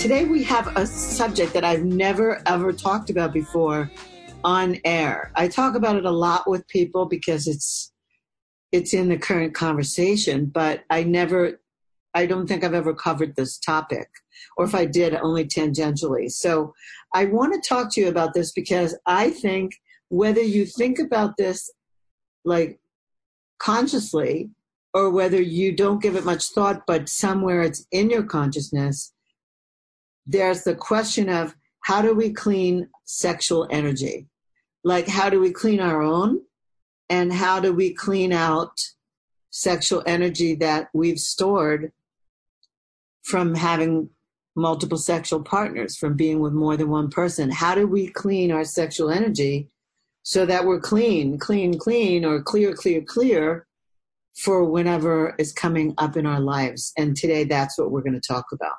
Today we have a subject that I've never ever talked about before on air. I talk about it a lot with people because it's it's in the current conversation, but I never I don't think I've ever covered this topic or if I did only tangentially. So I want to talk to you about this because I think whether you think about this like consciously or whether you don't give it much thought but somewhere it's in your consciousness there's the question of how do we clean sexual energy? Like, how do we clean our own? And how do we clean out sexual energy that we've stored from having multiple sexual partners, from being with more than one person? How do we clean our sexual energy so that we're clean, clean, clean, or clear, clear, clear for whenever is coming up in our lives? And today that's what we're going to talk about.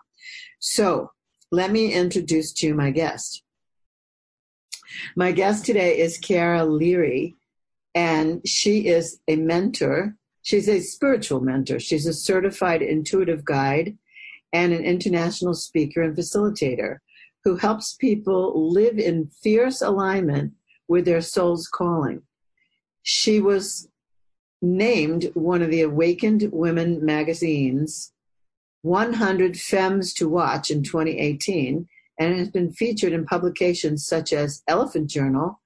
So, let me introduce to you my guest. My guest today is Chiara Leary, and she is a mentor. She's a spiritual mentor. She's a certified intuitive guide and an international speaker and facilitator who helps people live in fierce alignment with their soul's calling. She was named one of the Awakened Women magazines 100 Femmes to Watch in 2018 and has been featured in publications such as Elephant Journal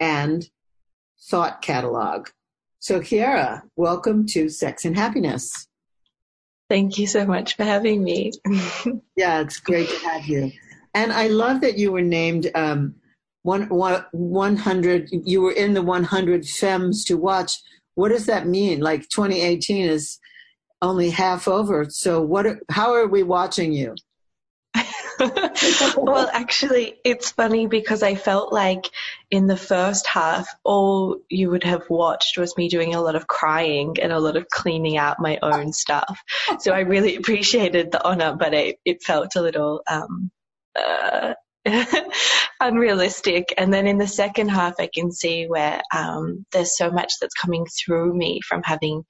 and Thought Catalog. So, Chiara, welcome to Sex and Happiness. Thank you so much for having me. yeah, it's great to have you. And I love that you were named um, one, 100, you were in the 100 Femmes to Watch. What does that mean? Like 2018 is only half over. So what? Are, how are we watching you? well, actually, it's funny because I felt like in the first half, all you would have watched was me doing a lot of crying and a lot of cleaning out my own stuff. So I really appreciated the honor, but it, it felt a little um, uh, unrealistic. And then in the second half, I can see where um, there's so much that's coming through me from having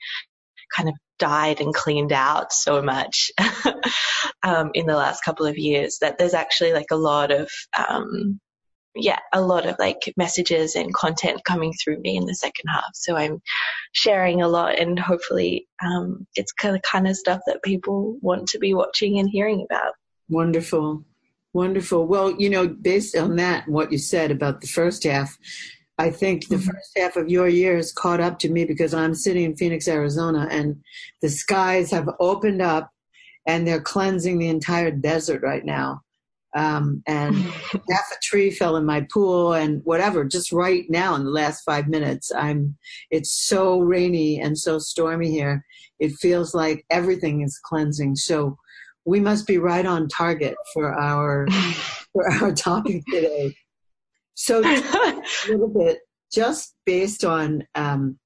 kind of died and cleaned out so much um, in the last couple of years that there's actually like a lot of um, yeah a lot of like messages and content coming through me in the second half. So i'm sharing a lot and hopefully um, it's kind of kind of stuff that people want to be watching and hearing about. Wonderful. Wonderful. Well you know based on that what you said about the first half I think the mm-hmm. first half of your year has caught up to me because I'm sitting in Phoenix, Arizona, and the skies have opened up and they're cleansing the entire desert right now. Um, and half a tree fell in my pool and whatever, just right now in the last five minutes. I'm, it's so rainy and so stormy here. It feels like everything is cleansing. So we must be right on target for our, for our topic today. So a little bit, just based on um,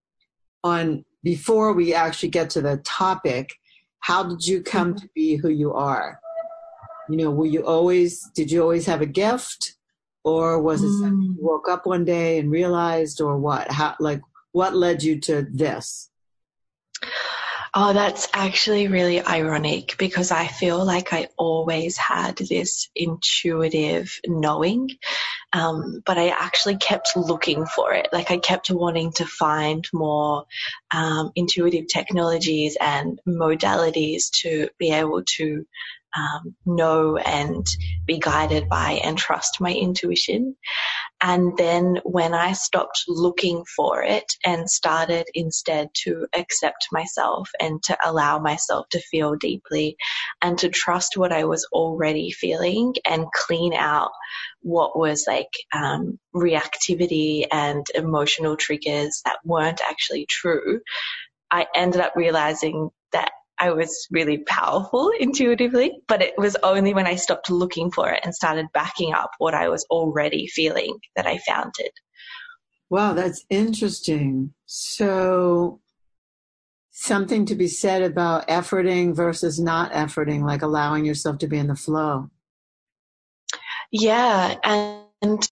on before we actually get to the topic, how did you come mm-hmm. to be who you are? You know, were you always did you always have a gift, or was it something you mm. woke up one day and realized, or what? How like what led you to this? Oh, that's actually really ironic because I feel like I always had this intuitive knowing, um, but I actually kept looking for it. Like I kept wanting to find more um, intuitive technologies and modalities to be able to um, know and be guided by and trust my intuition. And then when I stopped looking for it and started instead to accept myself and to allow myself to feel deeply and to trust what I was already feeling and clean out what was like um, reactivity and emotional triggers that weren't actually true, I ended up realizing that I was really powerful intuitively, but it was only when I stopped looking for it and started backing up what I was already feeling that I found it. Wow, that's interesting. So, something to be said about efforting versus not efforting, like allowing yourself to be in the flow. Yeah, and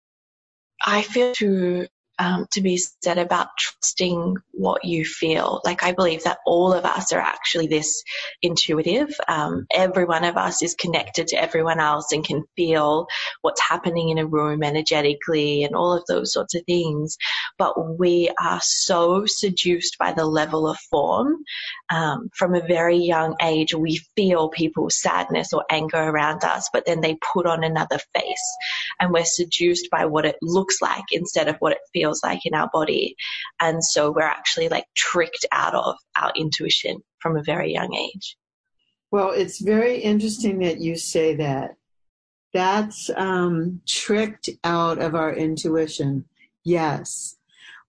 I feel to um, to be said about trusting what you feel. Like I believe that all of us are actually this intuitive. Um, every one of us is connected to everyone else and can feel what's happening in a room energetically and all of those sorts of things. But we are so seduced by the level of form. Um, from a very young age, we feel people's sadness or anger around us, but then they put on another face and we're seduced by what it looks like instead of what it feels feels like in our body. And so we're actually like tricked out of our intuition from a very young age. Well, it's very interesting that you say that. That's um, tricked out of our intuition. Yes.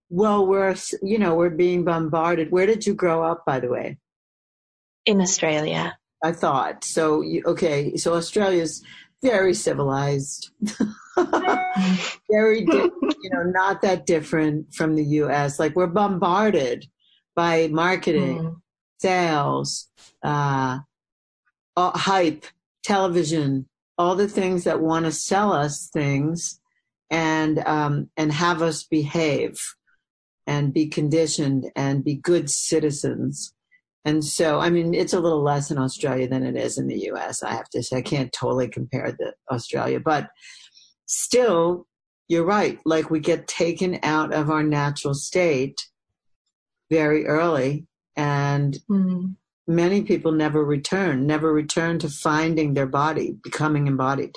Well, we're, you know, we're being bombarded. Where did you grow up, by the way? In Australia. I thought. So, okay. So Australia's very civilized. very, di- you know, not that different from the U.S. Like we're bombarded by marketing, mm. sales, uh, hype, television, all the things that want to sell us things, and um, and have us behave, and be conditioned, and be good citizens. And so, I mean, it's a little less in Australia than it is in the U.S. I have to say, I can't totally compare the Australia, but still, you're right. Like we get taken out of our natural state very early, and mm-hmm. many people never return, never return to finding their body, becoming embodied.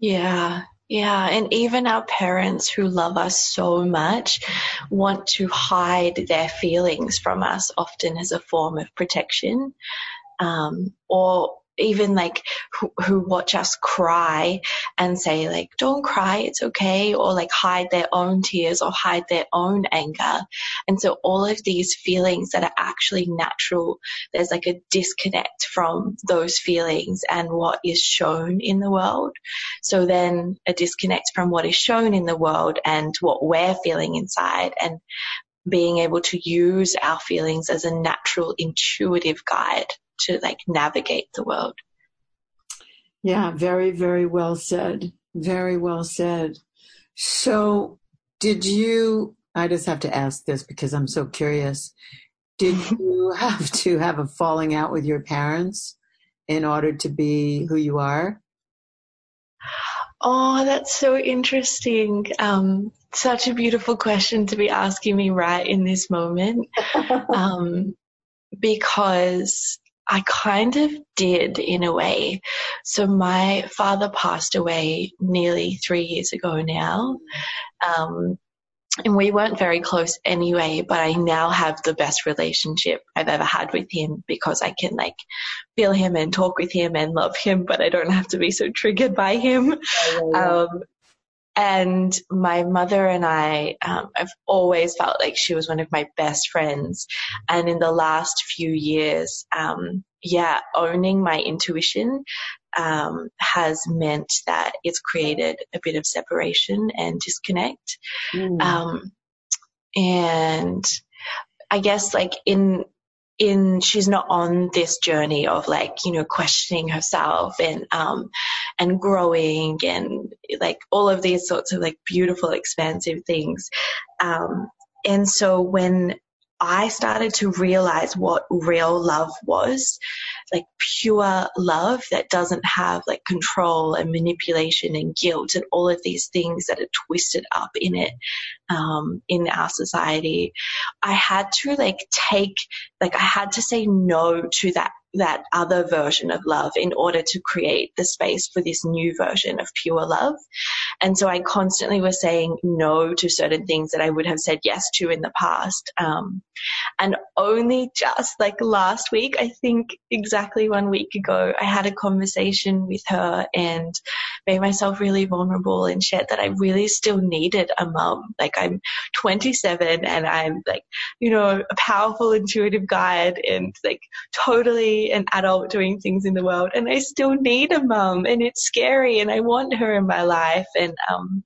Yeah, yeah, and even our parents who love us so much want to hide their feelings from us, often as a form of protection, um, or even like who, who, watch us cry and say like don't cry it's okay or like hide their own tears or hide their own anger. And so all of these feelings that are actually natural there's like a disconnect from those feelings and what is shown in the world. So then a disconnect from what is shown in the world and what we're feeling inside and being able to use our feelings as a natural intuitive guide to like navigate the world. Yeah, very, very well said. Very well said. So, did you? I just have to ask this because I'm so curious. Did you have to have a falling out with your parents in order to be who you are? Oh, that's so interesting. Um, such a beautiful question to be asking me right in this moment. um, because I kind of did in a way. So my father passed away nearly three years ago now. Um, and we weren't very close anyway, but I now have the best relationship I've ever had with him because I can like feel him and talk with him and love him, but I don't have to be so triggered by him. Oh, yeah, yeah. Um, and my mother and I, um, I've always felt like she was one of my best friends. And in the last few years, um, yeah, owning my intuition um, has meant that it's created a bit of separation and disconnect. Mm. Um, and I guess like in in she's not on this journey of like you know questioning herself and um and growing and like all of these sorts of like beautiful expansive things. Um and so when I started to realize what real love was, like pure love that doesn't have like control and manipulation and guilt and all of these things that are twisted up in it, um, in our society. I had to like take, like I had to say no to that that other version of love in order to create the space for this new version of pure love. And so I constantly was saying no to certain things that I would have said yes to in the past. Um, and only just like last week, I think exactly one week ago, I had a conversation with her and made myself really vulnerable and shared that I really still needed a mum. Like I'm 27 and I'm like, you know, a powerful intuitive guide and like totally an adult doing things in the world. And I still need a mum and it's scary and I want her in my life. And, um,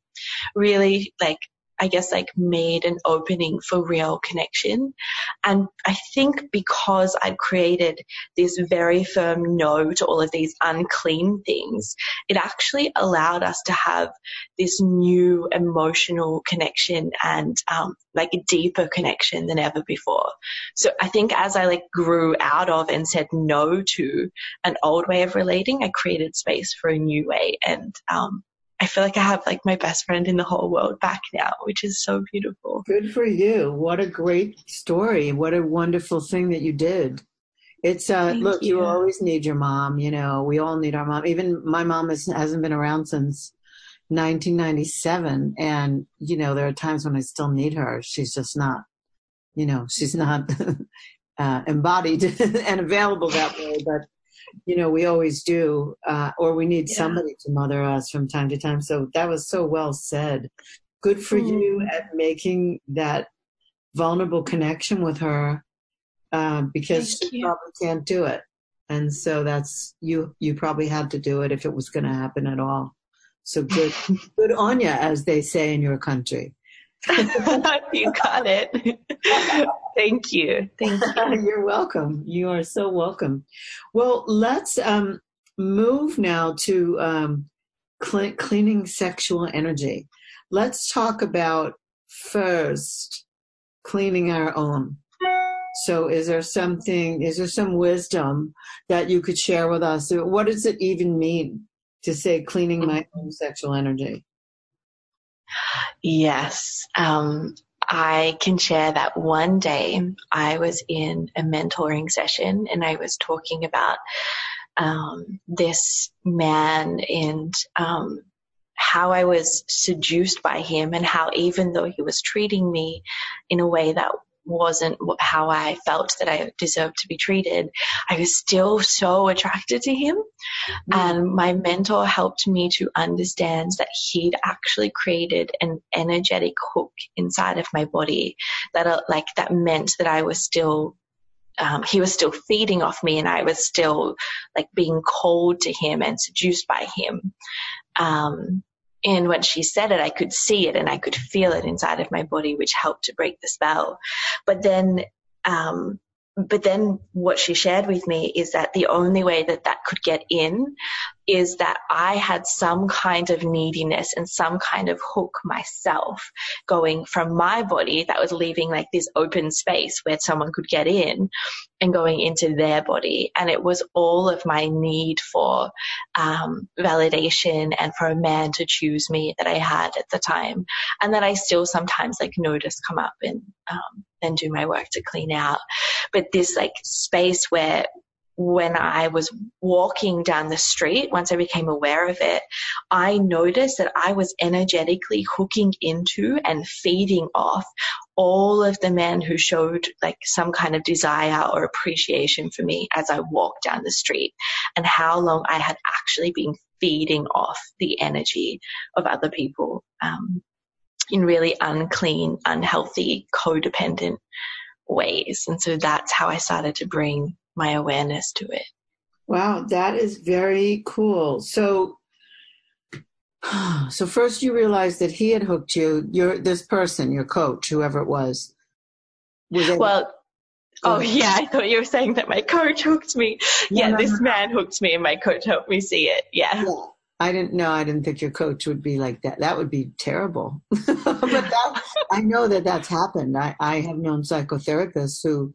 really like I guess like made an opening for real connection. And I think because I'd created this very firm no to all of these unclean things, it actually allowed us to have this new emotional connection and um, like a deeper connection than ever before. So I think as I like grew out of and said no to an old way of relating, I created space for a new way. And um, I feel like I have like my best friend in the whole world back now, which is so beautiful. Good for you. What a great story. What a wonderful thing that you did. It's uh Thank look, you. you. always need your mom, you know. We all need our mom. Even my mom has, hasn't been around since 1997 and you know, there are times when I still need her. She's just not you know, she's not uh, embodied and available that way, but you know, we always do, uh, or we need yeah. somebody to mother us from time to time. So that was so well said. Good for mm. you at making that vulnerable connection with her, uh, because Thank she you. probably can't do it. And so that's you. You probably had to do it if it was going to happen at all. So good, good on you, as they say in your country. you got it. Thank you. Thank you. You're welcome. You are so welcome. Well, let's um, move now to um, cl- cleaning sexual energy. Let's talk about first cleaning our own. So, is there something, is there some wisdom that you could share with us? What does it even mean to say cleaning my own sexual energy? Yes. Um, I can share that one day I was in a mentoring session and I was talking about um, this man and um, how I was seduced by him and how even though he was treating me in a way that wasn't how I felt that I deserved to be treated, I was still so attracted to him. Mm. And my mentor helped me to understand that he'd actually created an energetic hook inside of my body that, uh, like, that meant that I was still um, he was still feeding off me and I was still like being called to him and seduced by him. Um, and when she said it, I could see it and I could feel it inside of my body, which helped to break the spell. But then, um, but then what she shared with me is that the only way that that could get in is that I had some kind of neediness and some kind of hook myself going from my body that was leaving like this open space where someone could get in and going into their body. And it was all of my need for um, validation and for a man to choose me that I had at the time and that I still sometimes like notice come up and um, then do my work to clean out. But this like space where when I was walking down the street, once I became aware of it, I noticed that I was energetically hooking into and feeding off all of the men who showed like some kind of desire or appreciation for me as I walked down the street and how long I had actually been feeding off the energy of other people um, in really unclean, unhealthy, codependent ways. And so that's how I started to bring my awareness to it. Wow, that is very cool. So, so first you realized that he had hooked you. Your this person, your coach, whoever it was. was well, oh, oh yeah, I thought you were saying that my coach hooked me. No, yeah, no, this no, man hooked me, and my coach helped me see it. Yeah. yeah. I didn't know. I didn't think your coach would be like that. That would be terrible. but that, I know that that's happened. I, I have known psychotherapists who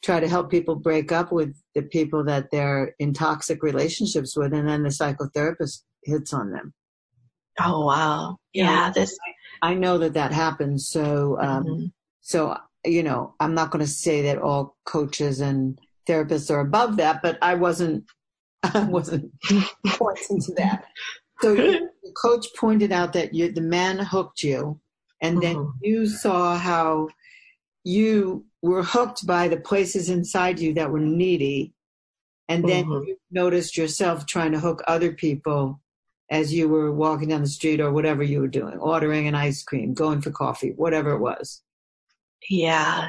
try to help people break up with the people that they're in toxic relationships with, and then the psychotherapist hits on them. Oh wow! Yeah, this. I, I know that that happens. So, um, mm-hmm. so you know, I'm not going to say that all coaches and therapists are above that, but I wasn't. I wasn't pointing to that. So the coach pointed out that you, the man hooked you, and then mm-hmm. you saw how you were hooked by the places inside you that were needy, and then mm-hmm. you noticed yourself trying to hook other people as you were walking down the street or whatever you were doing, ordering an ice cream, going for coffee, whatever it was. Yeah.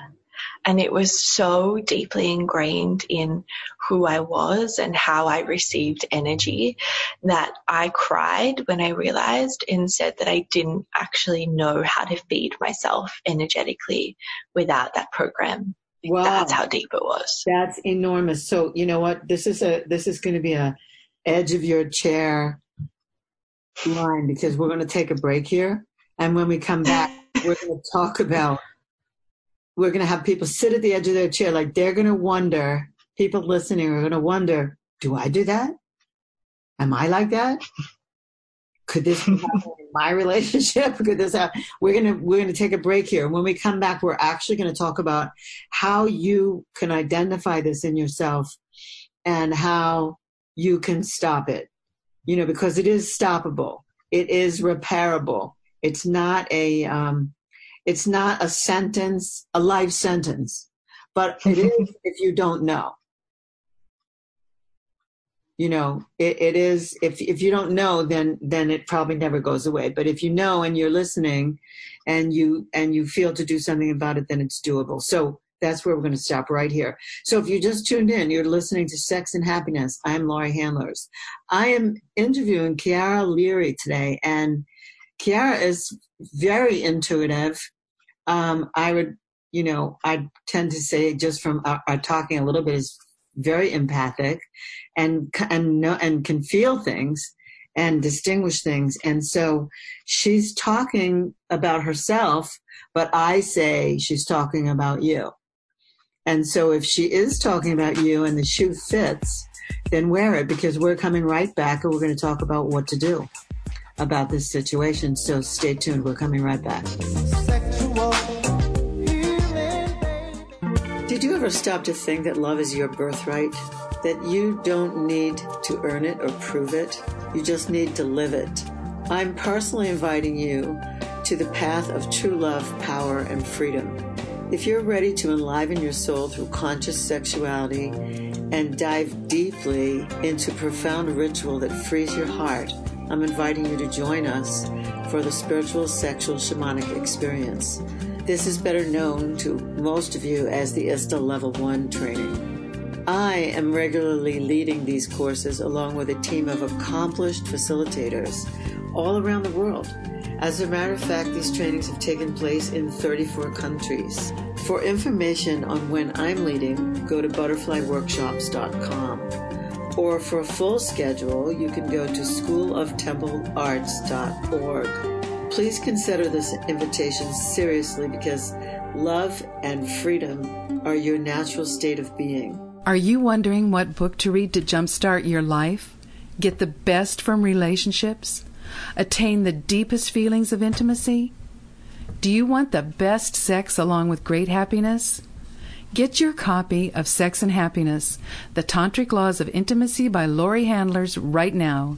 And it was so deeply ingrained in who I was and how I received energy that I cried when I realized and said that I didn't actually know how to feed myself energetically without that program. Wow. That's how deep it was. That's enormous. So you know what? This is a this is going to be a edge of your chair line because we're going to take a break here, and when we come back, we're going to talk about we're going to have people sit at the edge of their chair like they're going to wonder people listening are going to wonder do i do that? Am i like that? Could this be in my relationship? Could this happen? we're going to we're to take a break here. When we come back we're actually going to talk about how you can identify this in yourself and how you can stop it. You know because it is stoppable. It is repairable. It's not a um, it's not a sentence, a life sentence, but it mm-hmm. is if you don't know. You know, it, it is if if you don't know, then then it probably never goes away. But if you know and you're listening, and you and you feel to do something about it, then it's doable. So that's where we're going to stop right here. So if you just tuned in, you're listening to Sex and Happiness. I'm Laurie Handlers. I am interviewing Chiara Leary today, and Chiara is very intuitive um, I would, you know, I tend to say just from our, our, talking a little bit is very empathic and and and can feel things and distinguish things. And so she's talking about herself, but I say she's talking about you. And so if she is talking about you and the shoe fits, then wear it because we're coming right back and we're going to talk about what to do about this situation. So stay tuned. We're coming right back. Did you ever stop to think that love is your birthright? That you don't need to earn it or prove it? You just need to live it. I'm personally inviting you to the path of true love, power, and freedom. If you're ready to enliven your soul through conscious sexuality and dive deeply into profound ritual that frees your heart, I'm inviting you to join us for the spiritual sexual shamanic experience. This is better known to most of you as the ISTA Level 1 training. I am regularly leading these courses along with a team of accomplished facilitators all around the world. As a matter of fact, these trainings have taken place in 34 countries. For information on when I'm leading, go to butterflyworkshops.com. Or for a full schedule, you can go to schooloftemplearts.org. Please consider this invitation seriously because love and freedom are your natural state of being. Are you wondering what book to read to jumpstart your life? Get the best from relationships? Attain the deepest feelings of intimacy? Do you want the best sex along with great happiness? Get your copy of Sex and Happiness, The Tantric Laws of Intimacy by Laurie Handlers right now.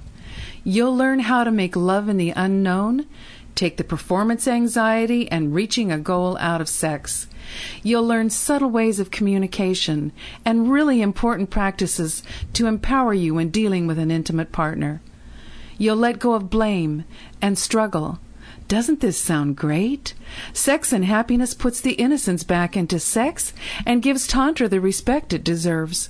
You'll learn how to make love in the unknown, take the performance anxiety and reaching a goal out of sex. You'll learn subtle ways of communication and really important practices to empower you when dealing with an intimate partner. You'll let go of blame and struggle doesn't this sound great? Sex and Happiness puts the innocence back into sex and gives Tantra the respect it deserves.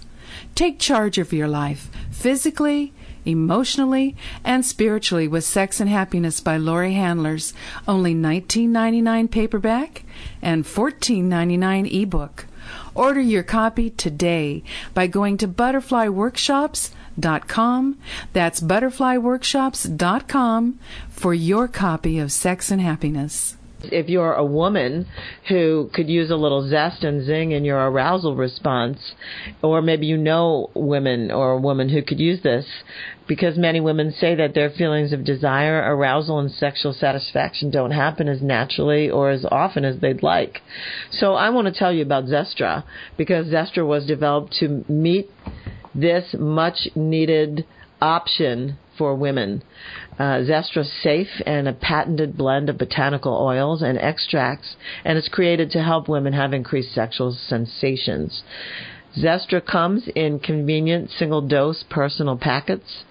Take charge of your life, physically, emotionally, and spiritually with Sex and Happiness by Laurie Handlers. Only $19.99 paperback and $14.99 ebook. Order your copy today by going to Butterfly butterflyworkshops.com. Dot com that's butterflyworkshops.com for your copy of Sex and Happiness. If you're a woman who could use a little zest and zing in your arousal response, or maybe you know women or a woman who could use this, because many women say that their feelings of desire, arousal, and sexual satisfaction don't happen as naturally or as often as they'd like. So I want to tell you about Zestra, because Zestra was developed to meet this much needed option for women. Uh, Zestra's safe and a patented blend of botanical oils and extracts, and it's created to help women have increased sexual sensations. Zestra comes in convenient single dose personal packets.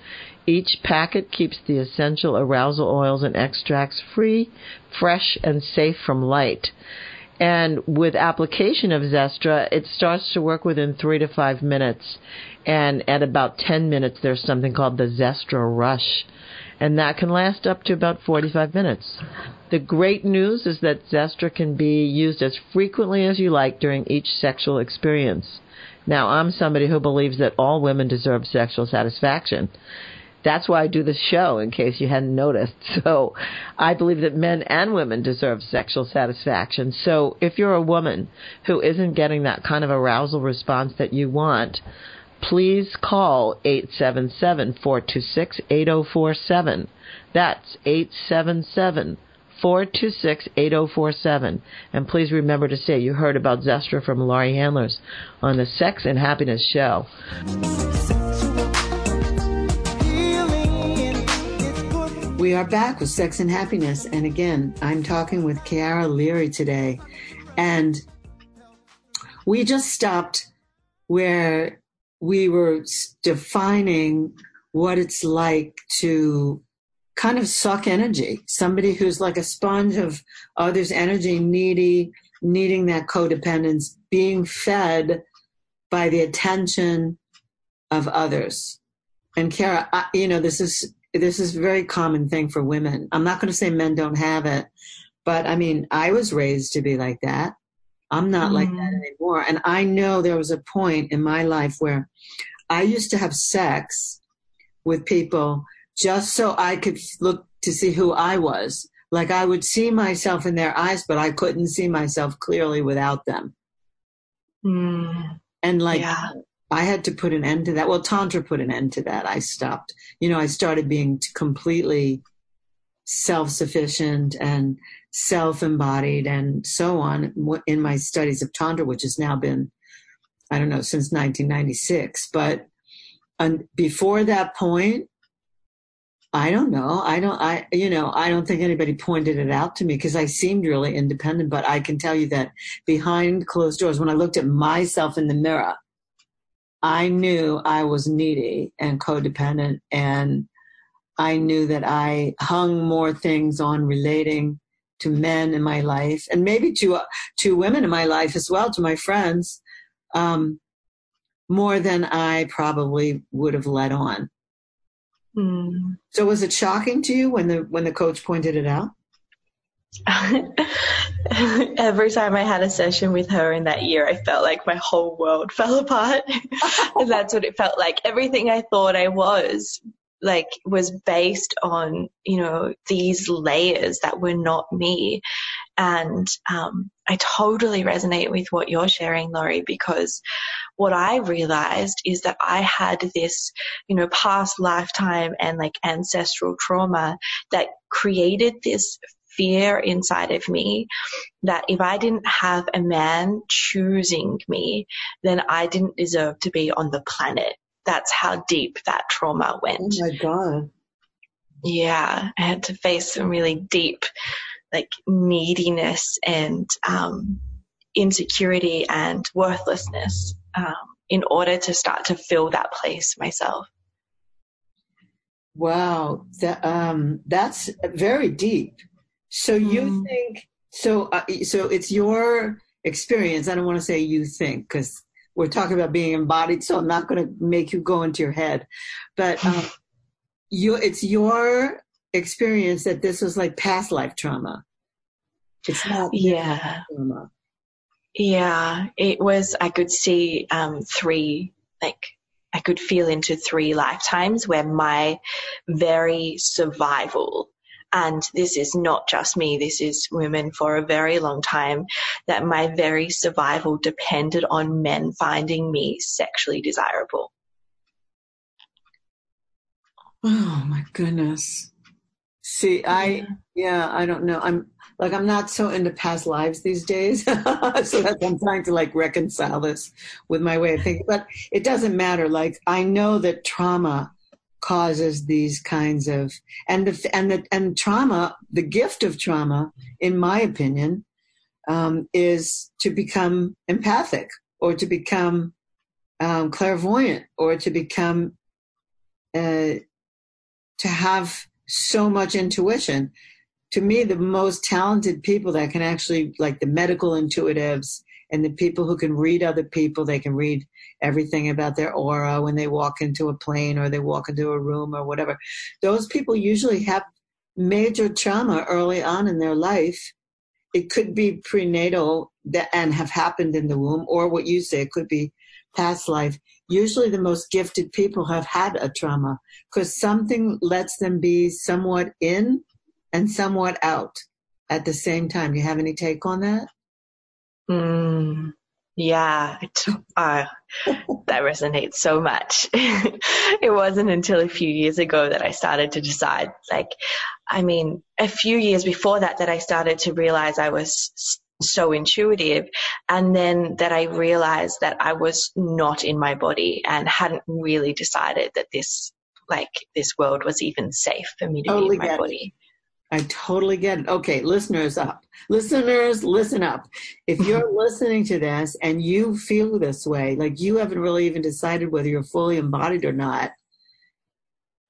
Each packet keeps the essential arousal oils and extracts free, fresh, and safe from light. And with application of Zestra, it starts to work within three to five minutes. And at about 10 minutes, there's something called the Zestra Rush. And that can last up to about 45 minutes. The great news is that Zestra can be used as frequently as you like during each sexual experience. Now, I'm somebody who believes that all women deserve sexual satisfaction. That's why I do this show, in case you hadn't noticed. So I believe that men and women deserve sexual satisfaction. So if you're a woman who isn't getting that kind of arousal response that you want, please call 877-426-8047. That's 877 426 8047. And please remember to say you heard about Zestra from Laurie Handlers on the Sex and Happiness Show. We are back with Sex and Happiness. And again, I'm talking with Chiara Leary today. And we just stopped where we were defining what it's like to kind of suck energy. Somebody who's like a sponge of others' energy, needy, needing that codependence, being fed by the attention of others. And kara I, you know, this is this is a very common thing for women. I'm not going to say men don't have it, but I mean, I was raised to be like that. I'm not mm. like that mm. anymore. And I know there was a point in my life where I used to have sex with people just so I could look to see who I was. Like I would see myself in their eyes, but I couldn't see myself clearly without them. Mm. And like, yeah. I had to put an end to that. Well, Tantra put an end to that. I stopped. You know, I started being completely self sufficient and self embodied and so on in my studies of Tantra, which has now been, I don't know, since 1996. But before that point, I don't know. I don't, I, you know, I don't think anybody pointed it out to me because I seemed really independent, but I can tell you that behind closed doors, when I looked at myself in the mirror, I knew I was needy and codependent, and I knew that I hung more things on relating to men in my life, and maybe to uh, to women in my life as well, to my friends, um, more than I probably would have let on. Mm. So, was it shocking to you when the when the coach pointed it out? Every time I had a session with her in that year, I felt like my whole world fell apart. and that's what it felt like. Everything I thought I was, like, was based on, you know, these layers that were not me. And um, I totally resonate with what you're sharing, Laurie, because what I realized is that I had this, you know, past lifetime and like ancestral trauma that created this fear inside of me that if I didn't have a man choosing me, then I didn't deserve to be on the planet. That's how deep that trauma went. Oh my God. Yeah, I had to face some really deep, like, neediness and um, insecurity and worthlessness um, in order to start to fill that place myself. Wow, that, um, that's very deep. So you mm. think so? Uh, so it's your experience. I don't want to say you think because we're talking about being embodied. So I'm not going to make you go into your head, but um, you, it's your experience that this was like past life trauma. It's not yeah trauma. Yeah, it was. I could see um, three like I could feel into three lifetimes where my very survival and this is not just me, this is women for a very long time, that my very survival depended on men finding me sexually desirable. Oh my goodness. See, I, yeah, I don't know. I'm like, I'm not so into past lives these days. so that's, I'm trying to like reconcile this with my way of thinking. But it doesn't matter. Like, I know that trauma causes these kinds of and the and the and trauma the gift of trauma in my opinion um, is to become empathic or to become um, clairvoyant or to become uh, to have so much intuition. To me the most talented people that can actually like the medical intuitives and the people who can read other people they can read everything about their aura when they walk into a plane or they walk into a room or whatever those people usually have major trauma early on in their life it could be prenatal and have happened in the womb or what you say it could be past life usually the most gifted people have had a trauma because something lets them be somewhat in and somewhat out at the same time. Do you have any take on that? Mm, yeah, uh, that resonates so much. it wasn't until a few years ago that I started to decide, like, I mean, a few years before that, that I started to realize I was so intuitive. And then that I realized that I was not in my body and hadn't really decided that this, like, this world was even safe for me to totally be in my body. I totally get it. Okay, listeners up. Listeners, listen up. If you're listening to this and you feel this way, like you haven't really even decided whether you're fully embodied or not,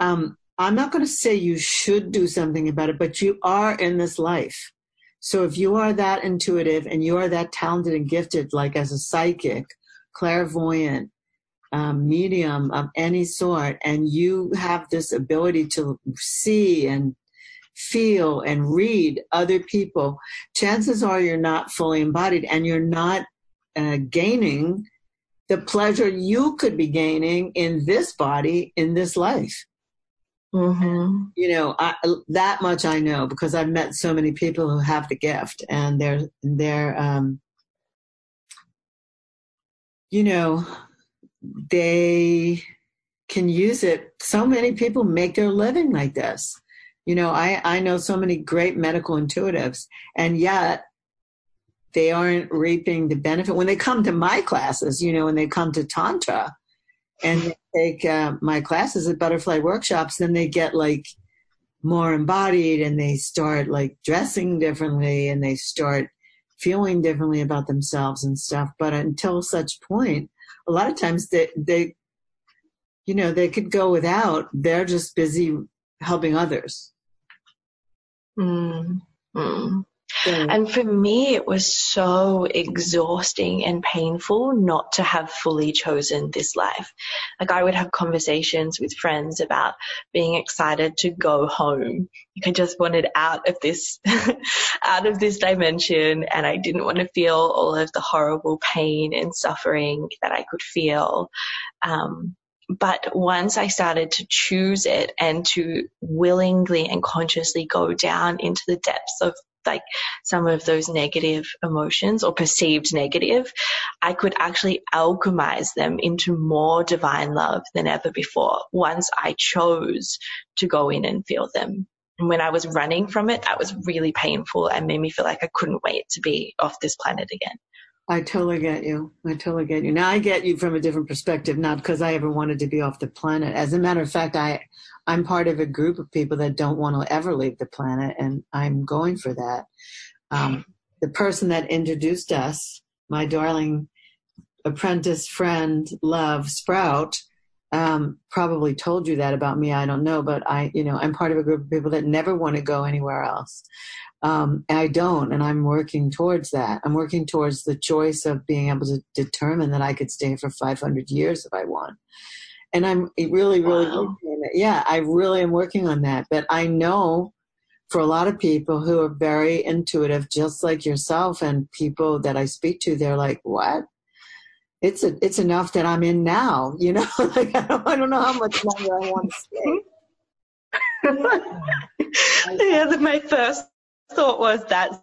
um, I'm not going to say you should do something about it, but you are in this life. So if you are that intuitive and you are that talented and gifted, like as a psychic, clairvoyant, um, medium of any sort, and you have this ability to see and feel and read other people, chances are you're not fully embodied and you're not uh, gaining the pleasure you could be gaining in this body, in this life. Mm-hmm. You know, I, that much I know because I've met so many people who have the gift and they're, they're, um, you know, they can use it. So many people make their living like this. You know, I, I know so many great medical intuitives, and yet they aren't reaping the benefit when they come to my classes, you know, when they come to Tantra and take uh, my classes at butterfly workshops, then they get like more embodied and they start like dressing differently and they start feeling differently about themselves and stuff. But until such point, a lot of times they, they, you know, they could go without. They're just busy helping others. Mm. Mm. And for me, it was so exhausting and painful not to have fully chosen this life. Like I would have conversations with friends about being excited to go home. Like I just wanted out of this, out of this dimension and I didn't want to feel all of the horrible pain and suffering that I could feel. Um, but once I started to choose it and to willingly and consciously go down into the depths of like some of those negative emotions or perceived negative, I could actually alchemize them into more divine love than ever before once I chose to go in and feel them. And when I was running from it, that was really painful and made me feel like I couldn't wait to be off this planet again. I totally get you. I totally get you. Now I get you from a different perspective, not because I ever wanted to be off the planet. As a matter of fact, I I'm part of a group of people that don't want to ever leave the planet, and I'm going for that. Um, the person that introduced us, my darling apprentice friend, Love Sprout, um, probably told you that about me. I don't know, but I, you know, I'm part of a group of people that never want to go anywhere else. Um, I don't, and I'm working towards that. I'm working towards the choice of being able to determine that I could stay for 500 years if I want. And I'm really, really wow. Yeah, I really am working on that. But I know for a lot of people who are very intuitive, just like yourself, and people that I speak to, they're like, "What? It's a, it's enough that I'm in now." You know, like I don't, I don't know how much longer I want to stay. yeah, my first thought was that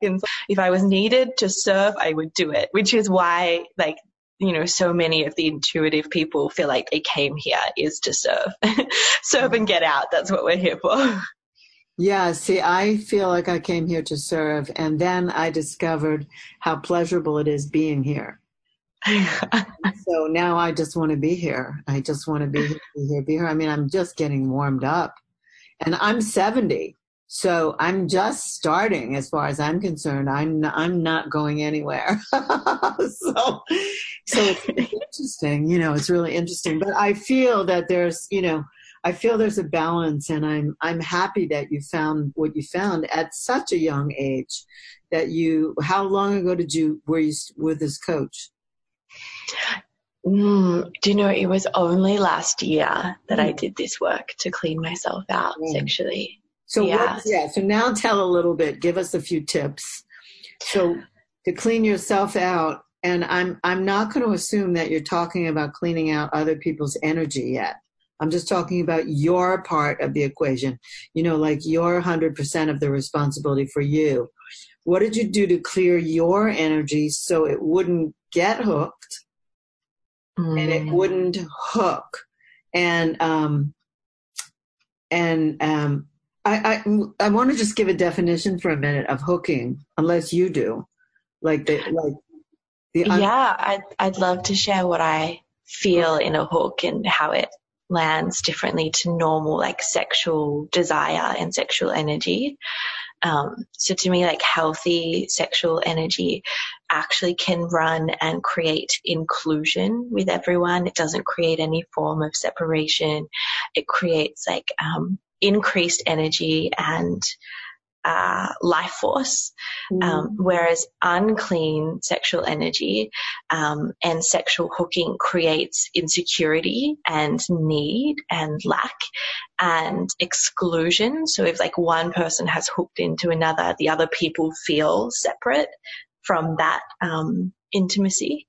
if I was needed to serve, I would do it, which is why, like, you know, so many of the intuitive people feel like they came here is to serve. serve and get out. That's what we're here for. Yeah, see, I feel like I came here to serve, and then I discovered how pleasurable it is being here. so now I just want to be here. I just want to be here, be here, be here. I mean, I'm just getting warmed up. And I'm 70. So I'm just starting as far as I'm concerned. I'm I'm not going anywhere. so so it's interesting, you know, it's really interesting. But I feel that there's, you know, I feel there's a balance and I'm I'm happy that you found what you found at such a young age that you how long ago did you were you with this coach? Mm, do you know it was only last year that mm. I did this work to clean myself out mm. sexually. So yeah. What, yeah, so now tell a little bit, give us a few tips. So to clean yourself out and I'm I'm not going to assume that you're talking about cleaning out other people's energy yet. I'm just talking about your part of the equation. You know, like your 100% of the responsibility for you. What did you do to clear your energy so it wouldn't get hooked mm. and it mm. wouldn't hook? And um and um I, I I want to just give a definition for a minute of hooking, unless you do, like the like the un- yeah. I'd I'd love to share what I feel in a hook and how it lands differently to normal like sexual desire and sexual energy. Um, so to me, like healthy sexual energy actually can run and create inclusion with everyone. It doesn't create any form of separation. It creates like um, increased energy and uh, life force, mm. um, whereas unclean sexual energy um, and sexual hooking creates insecurity and need and lack and exclusion. So if like one person has hooked into another, the other people feel separate from that um, intimacy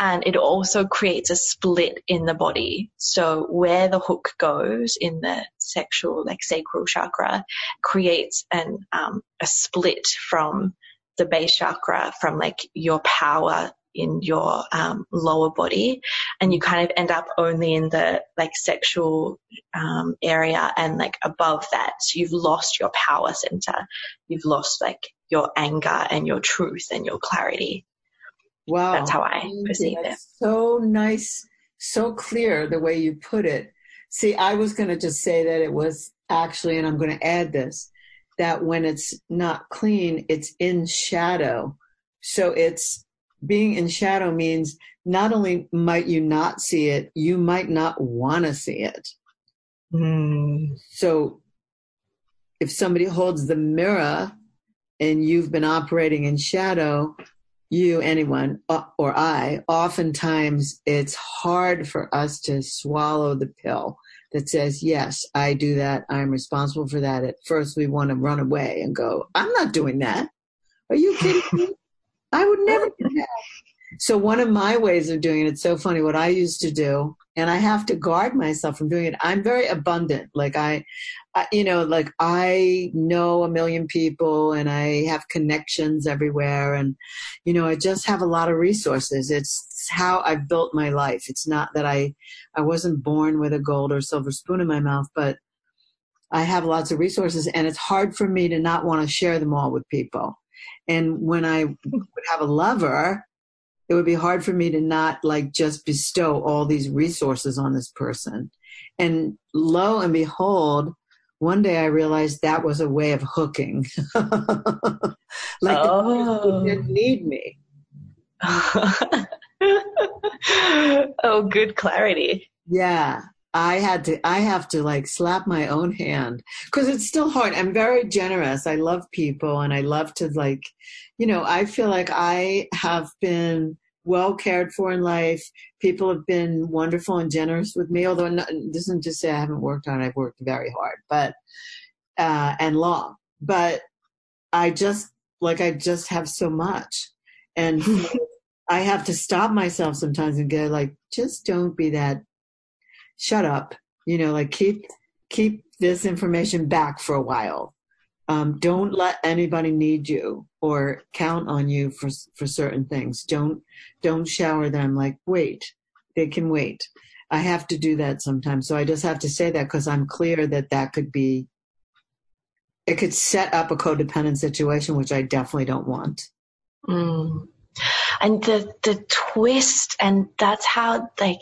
and it also creates a split in the body. So where the hook goes in the sexual, like sacral chakra, creates an um, a split from the base chakra, from like your power in your um, lower body, and you kind of end up only in the like sexual um, area and like above that. So you've lost your power center. You've lost like your anger and your truth and your clarity. Wow. That's how I perceive it. So nice, so clear the way you put it. See, I was going to just say that it was actually, and I'm going to add this, that when it's not clean, it's in shadow. So it's being in shadow means not only might you not see it, you might not want to see it. Mm. So if somebody holds the mirror and you've been operating in shadow, you, anyone, uh, or I, oftentimes it's hard for us to swallow the pill that says, yes, I do that. I'm responsible for that. At first, we want to run away and go, I'm not doing that. Are you kidding me? I would never do that. So one of my ways of doing it, it's so funny what I used to do, and I have to guard myself from doing it. I'm very abundant. Like I, I, you know, like I know a million people and I have connections everywhere. And, you know, I just have a lot of resources. It's how I've built my life. It's not that I, I wasn't born with a gold or silver spoon in my mouth, but I have lots of resources and it's hard for me to not want to share them all with people. And when I would have a lover, it would be hard for me to not like just bestow all these resources on this person. And lo and behold, one day I realized that was a way of hooking. like oh. didn't need me. oh, good clarity. Yeah. I had to, I have to like slap my own hand because it's still hard. I'm very generous. I love people and I love to like, you know, I feel like I have been well cared for in life. People have been wonderful and generous with me, although not, this isn't to say I haven't worked hard. I've worked very hard, but, uh, and long, but I just, like, I just have so much. And I have to stop myself sometimes and go like, just don't be that, shut up, you know, like keep, keep this information back for a while. Um, don't let anybody need you or count on you for for certain things. Don't don't shower them like wait, they can wait. I have to do that sometimes, so I just have to say that because I'm clear that that could be it could set up a codependent situation, which I definitely don't want. Mm. and the the twist and that's how like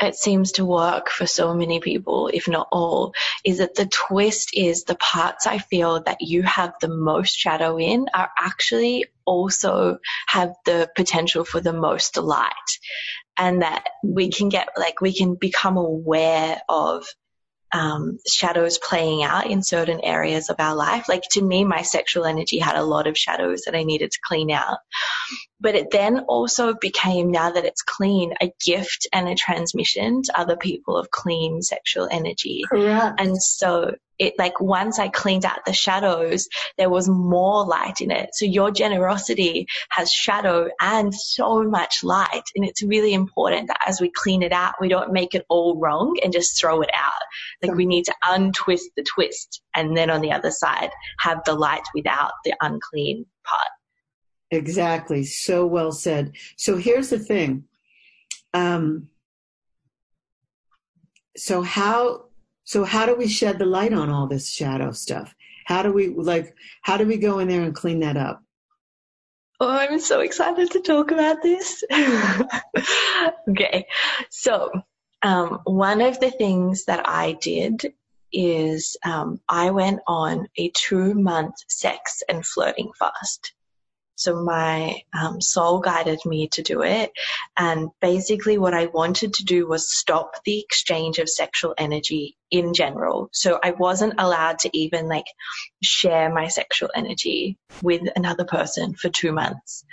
it seems to work for so many people, if not all, is that the twist is the parts I feel that you have the most shadow in are actually also have the potential for the most light. And that we can get, like, we can become aware of um, shadows playing out in certain areas of our life. Like to me, my sexual energy had a lot of shadows that I needed to clean out. But it then also became, now that it's clean, a gift and a transmission to other people of clean sexual energy. Correct. And so it like once I cleaned out the shadows, there was more light in it. So your generosity has shadow and so much light. And it's really important that as we clean it out, we don't make it all wrong and just throw it out. Like we need to untwist the twist and then on the other side have the light without the unclean part. Exactly. So well said. So here's the thing. Um, so how so how do we shed the light on all this shadow stuff? How do we like how do we go in there and clean that up? Oh, I'm so excited to talk about this. okay. So, um, one of the things that I did is um, I went on a two month sex and flirting fast. So my um, soul guided me to do it. And basically what I wanted to do was stop the exchange of sexual energy in general. So I wasn't allowed to even like share my sexual energy with another person for two months.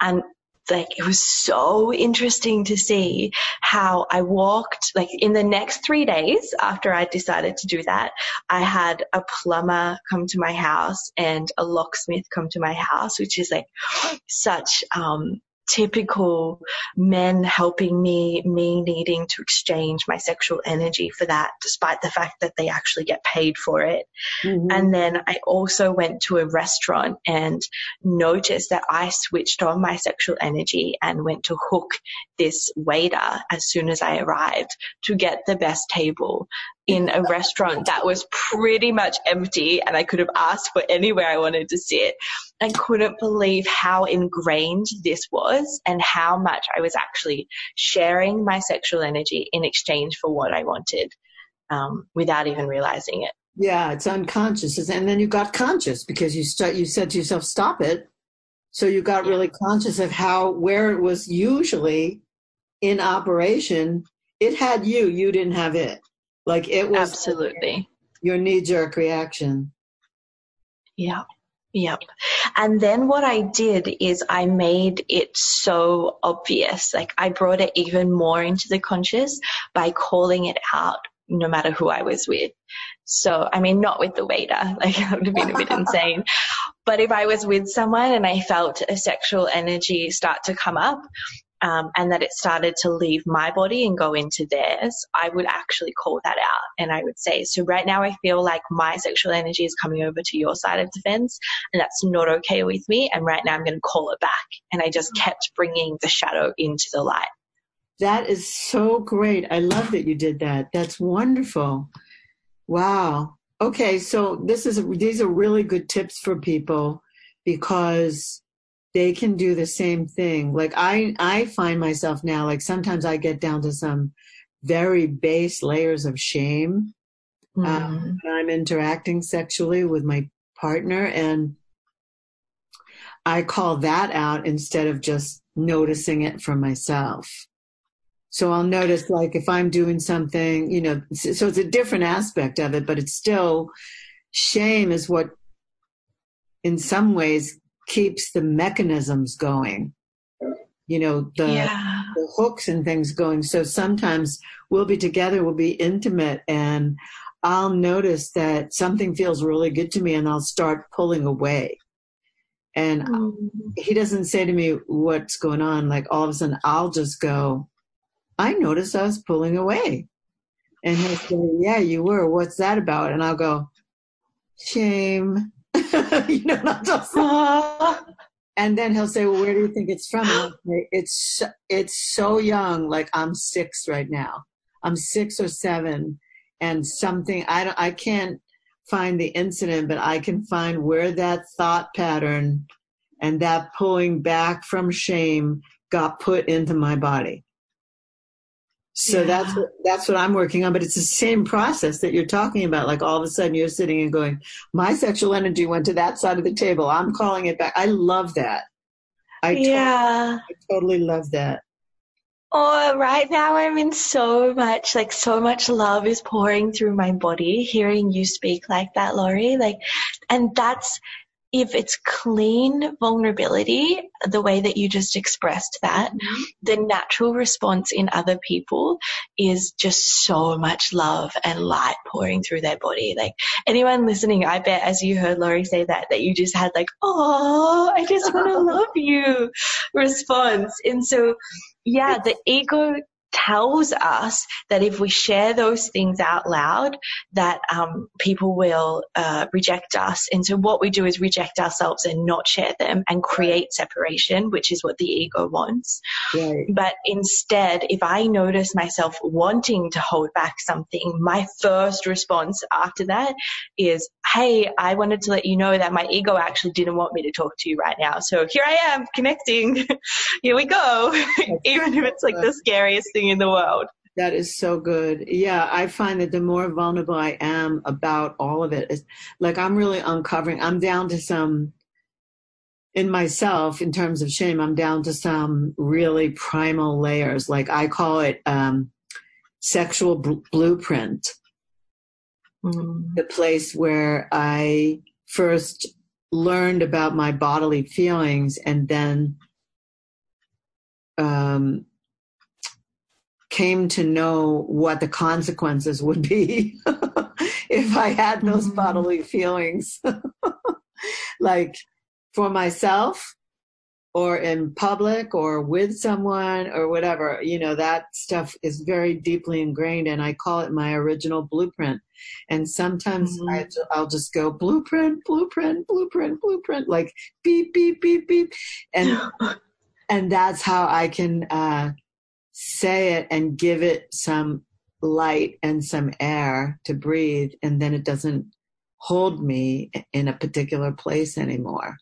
And like it was so interesting to see how I walked like in the next three days after I decided to do that, I had a plumber come to my house and a locksmith come to my house, which is like such um typical men helping me, me needing to exchange my sexual energy for that, despite the fact that they actually get paid for it. Mm-hmm. And then I also went to a restaurant and noticed that I switched on my sexual energy and went to hook this waiter as soon as I arrived to get the best table in a restaurant that was pretty much empty and I could have asked for anywhere I wanted to sit and couldn't believe how ingrained this was and how much I was actually sharing my sexual energy in exchange for what I wanted um, without even realizing it. Yeah, it's unconscious. And then you got conscious because you start, you said to yourself, stop it. So you got really conscious of how, where it was usually in operation, it had you, you didn't have it. Like it was absolutely your knee jerk reaction. Yeah. Yep. And then what I did is I made it so obvious. Like I brought it even more into the conscious by calling it out no matter who I was with. So, I mean, not with the waiter, like that would have been a bit insane. But if I was with someone and I felt a sexual energy start to come up, um, and that it started to leave my body and go into theirs, I would actually call that out. And I would say, so right now I feel like my sexual energy is coming over to your side of the fence and that's not okay with me. And right now I'm going to call it back. And I just kept bringing the shadow into the light. That is so great. I love that you did that. That's wonderful. Wow. Okay. So this is, these are really good tips for people because they can do the same thing. Like I, I find myself now, like sometimes I get down to some very base layers of shame mm. um, when I'm interacting sexually with my partner, and I call that out instead of just noticing it for myself. So I'll notice, like, if I'm doing something, you know, so it's a different aspect of it, but it's still shame is what, in some ways, keeps the mechanisms going you know the, yeah. the, hooks and things going. So sometimes we'll be together we'll be intimate and i'll notice that something feels really good to me and i'll start pulling away. And mm. he doesn't say to me what's going on? Like all of a sudden i'll just go i noticed i was pulling away. And he'll say yeah you were. What's that about? And i'll go shame you know, not just. And then he'll say, "Well, where do you think it's from?" Say, it's it's so young. Like I'm six right now. I'm six or seven, and something I don't. I can't find the incident, but I can find where that thought pattern And that pulling back from shame got put into my body. So yeah. that's what, that's what I'm working on, but it's the same process that you're talking about. Like all of a sudden you're sitting and going, my sexual energy went to that side of the table. I'm calling it back. I love that. I yeah, I totally love that. Oh, right now I'm in so much, like so much love is pouring through my body hearing you speak like that, Laurie. Like, and that's, if it's clean vulnerability, the way that you just expressed that, mm-hmm. the natural response in other people is just so much love and light pouring through their body. Like anyone listening, I bet as you heard Laurie say that, that you just had like, oh, I just want to love you response. And so, yeah, the ego tells us that if we share those things out loud, that um, people will uh, reject us. And so what we do is reject ourselves and not share them and create separation, which is what the ego wants. Right. But instead, if I notice myself wanting to hold back something, my first response after that is, Hey, I wanted to let you know that my ego actually didn't want me to talk to you right now. So here I am connecting. here we go. Even if it's like the scariest thing in the world. That is so good. Yeah, I find that the more vulnerable I am about all of it, it's like I'm really uncovering. I'm down to some in myself in terms of shame. I'm down to some really primal layers. Like I call it um, sexual bl- blueprint. Mm. The place where I first learned about my bodily feelings and then um, came to know what the consequences would be if I had those mm-hmm. bodily feelings. like for myself or in public or with someone or whatever, you know, that stuff is very deeply ingrained and I call it my original blueprint. And sometimes mm-hmm. I, I'll just go blueprint, blueprint, blueprint, blueprint, like beep, beep, beep, beep. And, and that's how I can, uh, say it and give it some light and some air to breathe, and then it doesn't hold me in a particular place anymore.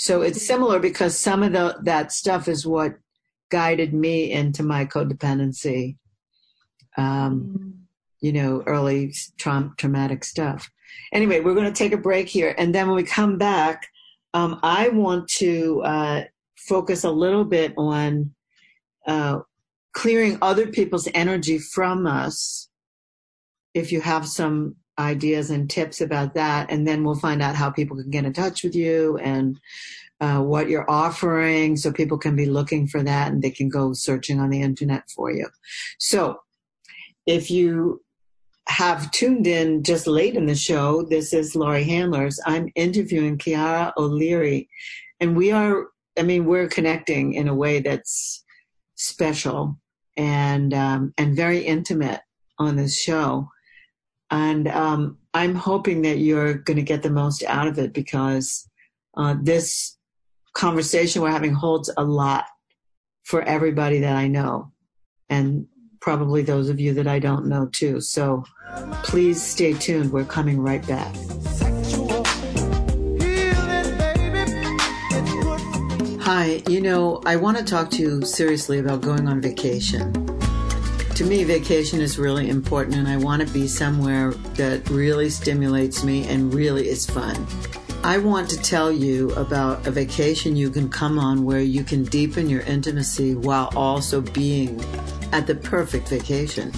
So it's similar because some of the, that stuff is what guided me into my codependency. Um, mm. you know, early tra- traumatic stuff. Anyway, we're going to take a break here, and then when we come back, um, I want to uh, focus a little bit on uh, clearing other people's energy from us if you have some ideas and tips about that and then we'll find out how people can get in touch with you and uh, what you're offering so people can be looking for that and they can go searching on the internet for you so if you have tuned in just late in the show this is laurie handlers i'm interviewing chiara o'leary and we are i mean we're connecting in a way that's special and um, and very intimate on this show. And um, I'm hoping that you're going to get the most out of it because uh, this conversation we're having holds a lot for everybody that I know, and probably those of you that I don't know too. So please stay tuned. We're coming right back. Hi, you know, I want to talk to you seriously about going on vacation. To me, vacation is really important, and I want to be somewhere that really stimulates me and really is fun. I want to tell you about a vacation you can come on where you can deepen your intimacy while also being at the perfect vacation.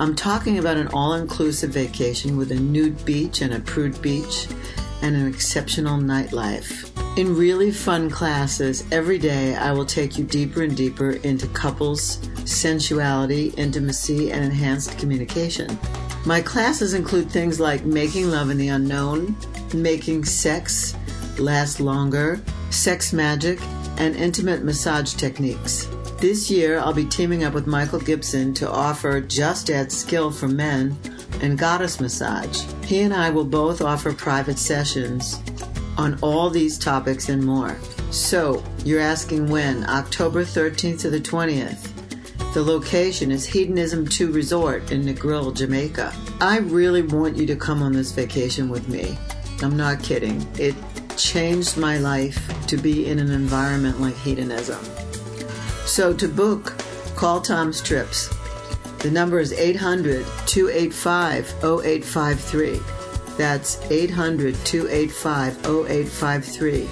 I'm talking about an all inclusive vacation with a nude beach and a prude beach and an exceptional nightlife. In really fun classes, every day I will take you deeper and deeper into couples, sensuality, intimacy, and enhanced communication. My classes include things like making love in the unknown, making sex last longer, sex magic, and intimate massage techniques. This year, I'll be teaming up with Michael Gibson to offer Just Add Skill for Men and Goddess Massage. He and I will both offer private sessions on all these topics and more. So, you're asking when? October 13th to the 20th. The location is Hedonism 2 Resort in Negril, Jamaica. I really want you to come on this vacation with me. I'm not kidding. It changed my life to be in an environment like hedonism. So to book, call Tom's Trips. The number is 800 285 0853. That's 800 285 0853.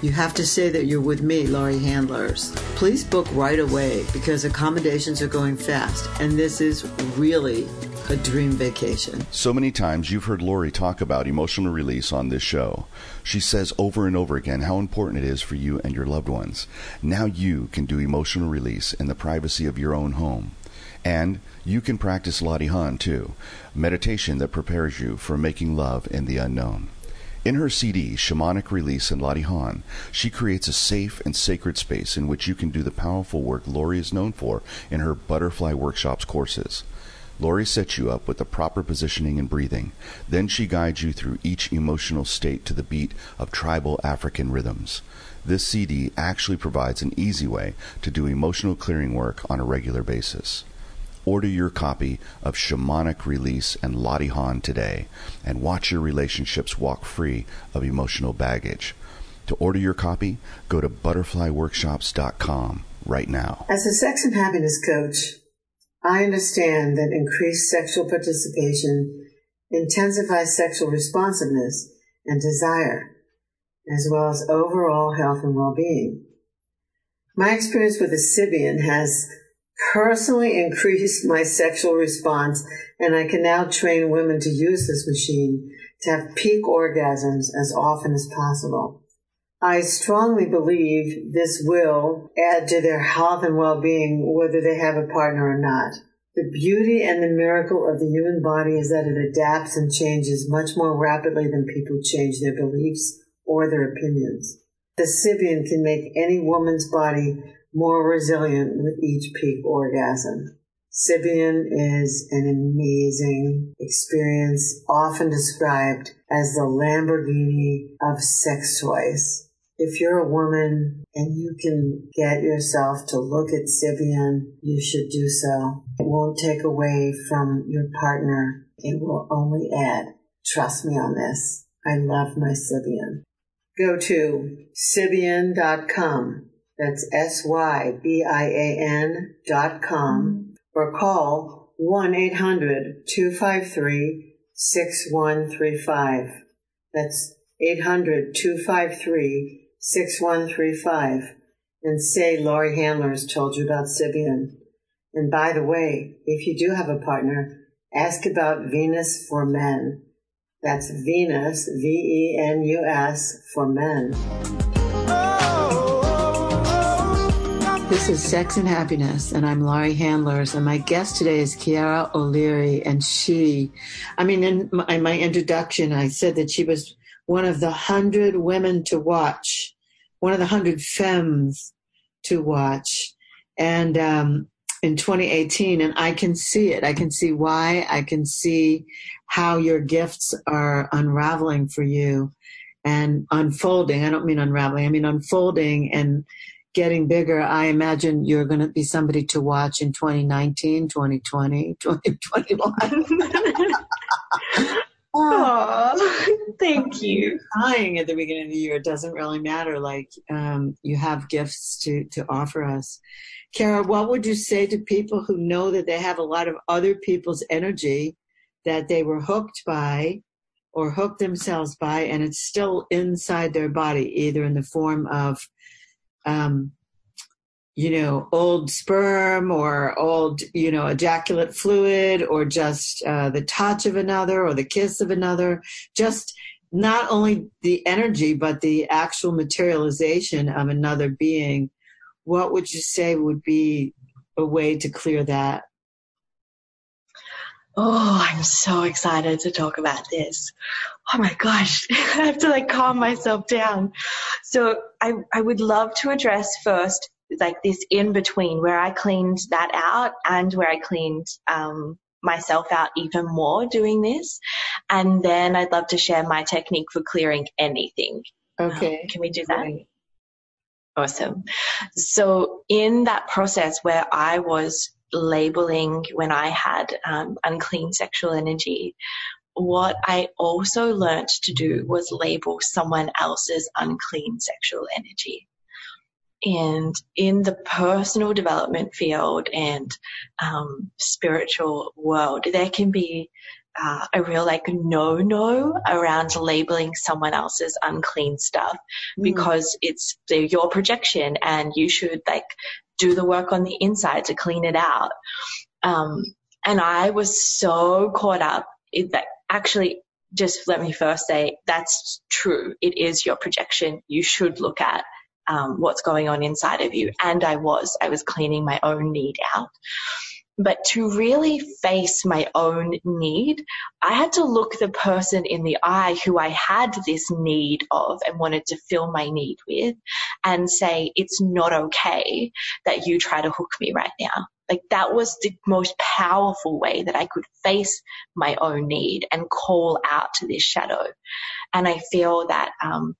You have to say that you're with me, Laurie Handlers. Please book right away because accommodations are going fast, and this is really a dream vacation. So many times you've heard Laurie talk about emotional release on this show. She says over and over again how important it is for you and your loved ones. Now you can do emotional release in the privacy of your own home. And you can practice Latihan too, meditation that prepares you for making love in the unknown. In her CD, Shamanic Release and Latihan, she creates a safe and sacred space in which you can do the powerful work Laurie is known for in her Butterfly Workshops courses. Laurie sets you up with the proper positioning and breathing. Then she guides you through each emotional state to the beat of tribal African rhythms. This CD actually provides an easy way to do emotional clearing work on a regular basis. Order your copy of Shamanic Release and Latihan today and watch your relationships walk free of emotional baggage. To order your copy, go to butterflyworkshops.com right now. As a sex and happiness coach, I understand that increased sexual participation intensifies sexual responsiveness and desire, as well as overall health and well-being. My experience with the Sybian has personally increased my sexual response, and I can now train women to use this machine to have peak orgasms as often as possible. I strongly believe this will add to their health and well-being whether they have a partner or not. The beauty and the miracle of the human body is that it adapts and changes much more rapidly than people change their beliefs or their opinions. The Sybian can make any woman's body more resilient with each peak orgasm. Sybian is an amazing experience, often described as the Lamborghini of sex toys. If you're a woman and you can get yourself to look at Sybian, you should do so. It won't take away from your partner. It will only add. Trust me on this. I love my Sybian. Go to Sybian.com that's S-Y-B-I-A-N dot com mm-hmm. or call 1-800-253-6135. That's 800-253-6135 and say Laurie Handlers told you about Sybian. And by the way, if you do have a partner, ask about Venus for Men. That's Venus, V-E-N-U-S, for men. This is Sex and Happiness, and I'm Laurie Handlers, and my guest today is Chiara O'Leary, and she, I mean, in my, in my introduction, I said that she was one of the hundred women to watch, one of the hundred femmes to watch, and um, in 2018, and I can see it. I can see why. I can see how your gifts are unraveling for you and unfolding. I don't mean unraveling. I mean unfolding and getting bigger, I imagine you're going to be somebody to watch in 2019, 2020, 2021. Oh, thank you. Dying at the beginning of the year it doesn't really matter. Like um, you have gifts to to offer us. Chiara, what would you say to people who know that they have a lot of other people's energy that they were hooked by or hooked themselves by, and it's still inside their body, either in the form of um, you know, old sperm or old, you know, ejaculate fluid or just uh, the touch of another or the kiss of another. Just not only the energy, but the actual materialization of another being. What would you say would be a way to clear that? Oh, I'm so excited to talk about this. Oh my gosh, I have to like calm myself down. So I, I would love to address first like this in between where I cleaned that out and where I cleaned, um, myself out even more doing this. And then I'd love to share my technique for clearing anything. Okay. Um, can we do that? Awesome. So in that process where I was labeling when I had um, unclean sexual energy, what I also learned to do was label someone else's unclean sexual energy. And in the personal development field and um, spiritual world, there can be uh, a real like no no around labeling someone else's unclean stuff mm. because it's your projection and you should like do the work on the inside to clean it out. Um, and I was so caught up that actually just let me first say that's true. It is your projection. You should look at um, what's going on inside of you. And I was, I was cleaning my own need out. But to really face my own need, I had to look the person in the eye who I had this need of and wanted to fill my need with and say, it's not okay that you try to hook me right now. Like that was the most powerful way that I could face my own need and call out to this shadow. And I feel that, um,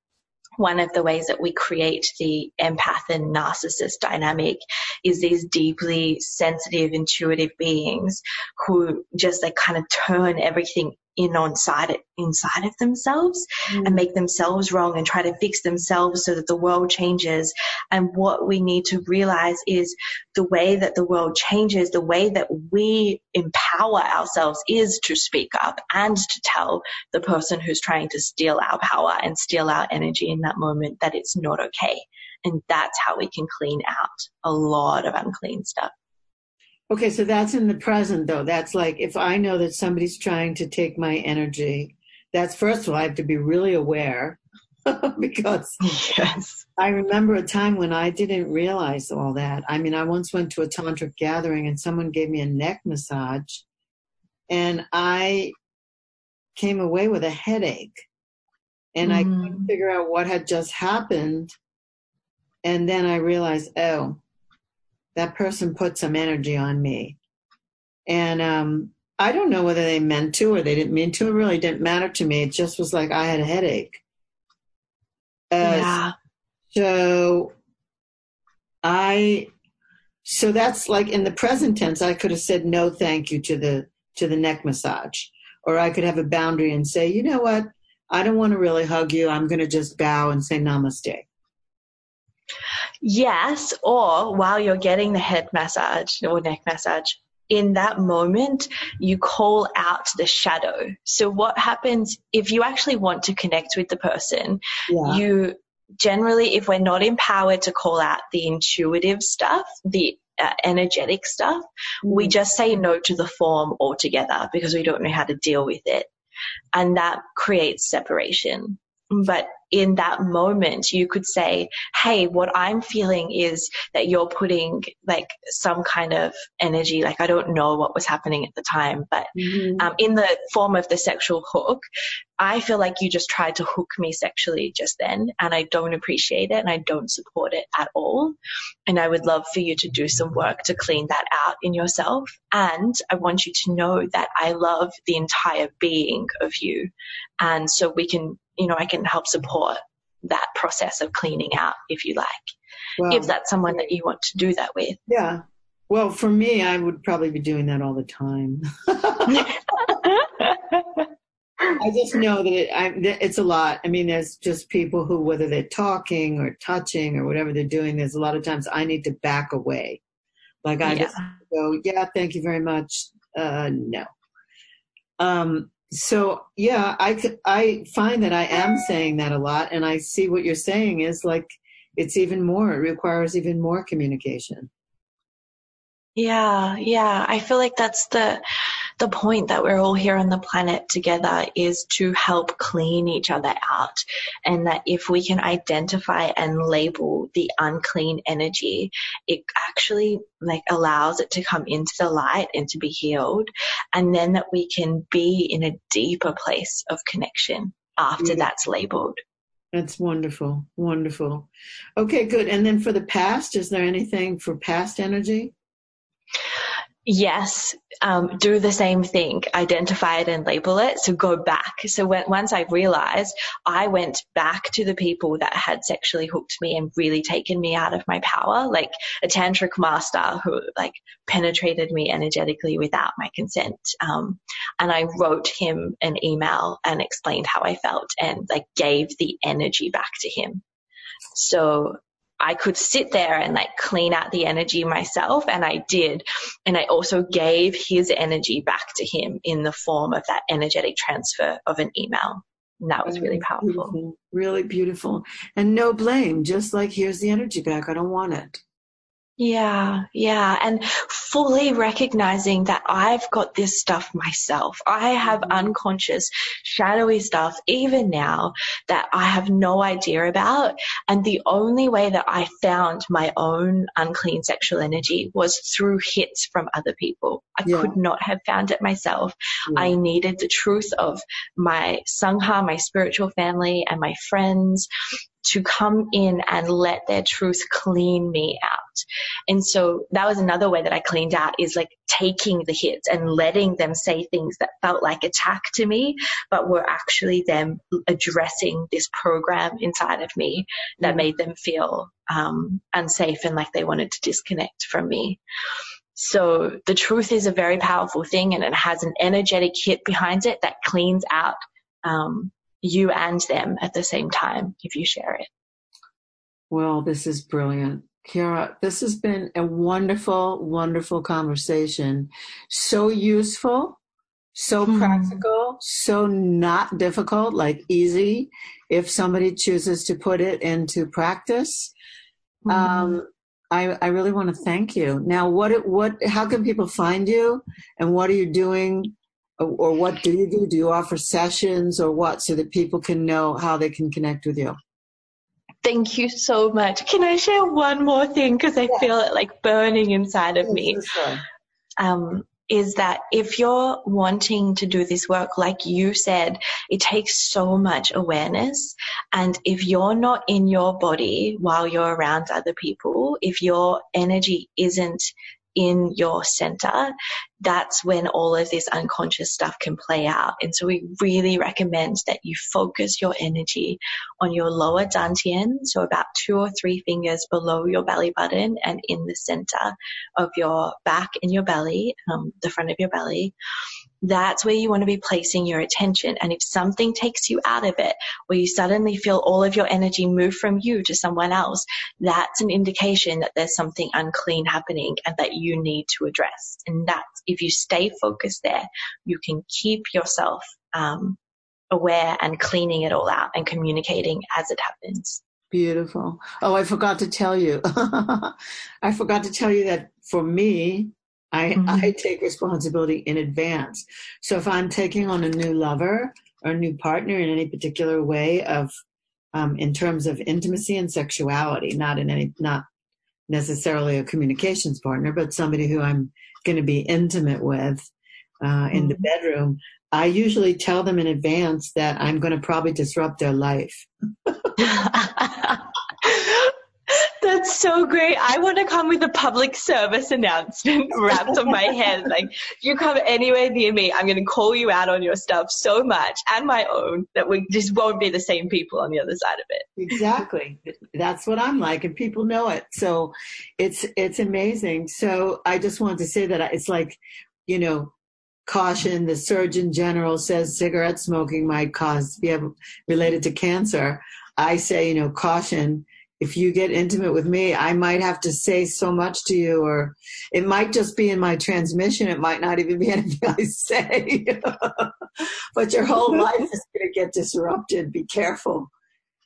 one of the ways that we create the empath and narcissist dynamic is these deeply sensitive, intuitive beings who just like kind of turn everything in on side inside of themselves mm. and make themselves wrong and try to fix themselves so that the world changes. And what we need to realize is the way that the world changes, the way that we empower ourselves is to speak up and to tell the person who's trying to steal our power and steal our energy in that moment that it's not okay. And that's how we can clean out a lot of unclean stuff. Okay, so that's in the present though. That's like if I know that somebody's trying to take my energy, that's first of all, I have to be really aware because yes. I remember a time when I didn't realize all that. I mean, I once went to a tantric gathering and someone gave me a neck massage and I came away with a headache and mm. I couldn't figure out what had just happened. And then I realized, oh, that person put some energy on me. And um, I don't know whether they meant to or they didn't mean to. It really didn't matter to me. It just was like I had a headache. Uh, yeah. So I, so that's like in the present tense. I could have said no, thank you to the to the neck massage, or I could have a boundary and say, you know what, I don't want to really hug you. I'm going to just bow and say namaste. Yes, or while you're getting the head massage or neck massage, in that moment, you call out the shadow. So what happens if you actually want to connect with the person, yeah. you generally, if we're not empowered to call out the intuitive stuff, the uh, energetic stuff, mm. we just say no to the form altogether because we don't know how to deal with it. And that creates separation. But in that moment, you could say, Hey, what I'm feeling is that you're putting like some kind of energy. Like I don't know what was happening at the time, but mm-hmm. um, in the form of the sexual hook, I feel like you just tried to hook me sexually just then and I don't appreciate it and I don't support it at all. And I would love for you to do some work to clean that out in yourself. And I want you to know that I love the entire being of you. And so we can you know, I can help support that process of cleaning out if you like, if that's someone that you want to do that with. Yeah. Well, for me, I would probably be doing that all the time. I just know that it, I, it's a lot. I mean, there's just people who, whether they're talking or touching or whatever they're doing, there's a lot of times I need to back away. Like I yeah. just go, yeah, thank you very much. Uh, no. Um, so yeah, I I find that I am saying that a lot, and I see what you're saying is like it's even more. It requires even more communication. Yeah, yeah. I feel like that's the the point that we're all here on the planet together is to help clean each other out. And that if we can identify and label the unclean energy, it actually like allows it to come into the light and to be healed. And then that we can be in a deeper place of connection after yeah. that's labeled. That's wonderful. Wonderful. Okay, good. And then for the past, is there anything for past energy? Yes, um, do the same thing, identify it and label it. So go back. So when, once I realized, I went back to the people that had sexually hooked me and really taken me out of my power, like a tantric master who like penetrated me energetically without my consent. Um, and I wrote him an email and explained how I felt and like gave the energy back to him. So I could sit there and like clean out the energy myself. And I did. And I also gave his energy back to him in the form of that energetic transfer of an email. And that was really mm, powerful. Beautiful. Really beautiful. And no blame, just like here's the energy back. I don't want it. Yeah, yeah. And fully recognizing that I've got this stuff myself. I have mm-hmm. unconscious, shadowy stuff even now that I have no idea about. And the only way that I found my own unclean sexual energy was through hits from other people. I yeah. could not have found it myself. Yeah. I needed the truth of my Sangha, my spiritual family and my friends to come in and let their truth clean me out. And so that was another way that I cleaned out is like taking the hits and letting them say things that felt like attack to me, but were actually them addressing this program inside of me that made them feel um, unsafe and like they wanted to disconnect from me. So the truth is a very powerful thing and it has an energetic hit behind it that cleans out um, you and them at the same time if you share it. Well, this is brilliant. Chiara, this has been a wonderful, wonderful conversation. So useful, so hmm. practical, so not difficult, like easy if somebody chooses to put it into practice. Hmm. Um, I, I really want to thank you. Now, what, what, how can people find you and what are you doing or what do you do? Do you offer sessions or what so that people can know how they can connect with you? Thank you so much. Can I share one more thing? Because I yeah. feel it like burning inside of me. Um, is that if you're wanting to do this work, like you said, it takes so much awareness. And if you're not in your body while you're around other people, if your energy isn't in your center, that's when all of this unconscious stuff can play out. And so we really recommend that you focus your energy on your lower dantian, so about two or three fingers below your belly button and in the center of your back and your belly, um, the front of your belly that's where you want to be placing your attention. And if something takes you out of it, where you suddenly feel all of your energy move from you to someone else, that's an indication that there's something unclean happening and that you need to address. And that's, if you stay focused there, you can keep yourself, um, aware and cleaning it all out and communicating as it happens. Beautiful. Oh, I forgot to tell you. I forgot to tell you that for me, I, mm-hmm. I take responsibility in advance. So if I'm taking on a new lover or a new partner in any particular way of, um, in terms of intimacy and sexuality, not in any, not necessarily a communications partner, but somebody who I'm going to be intimate with uh, in mm-hmm. the bedroom, I usually tell them in advance that I'm going to probably disrupt their life. That's so great. I want to come with a public service announcement wrapped on my head. Like, if you come anywhere near me, I'm going to call you out on your stuff so much and my own that we just won't be the same people on the other side of it. Exactly. That's what I'm like, and people know it. So it's it's amazing. So I just wanted to say that it's like, you know, caution. The Surgeon General says cigarette smoking might cause be related to cancer. I say, you know, caution if you get intimate with me, I might have to say so much to you, or it might just be in my transmission. It might not even be anything I say. but your whole life is going to get disrupted. Be careful.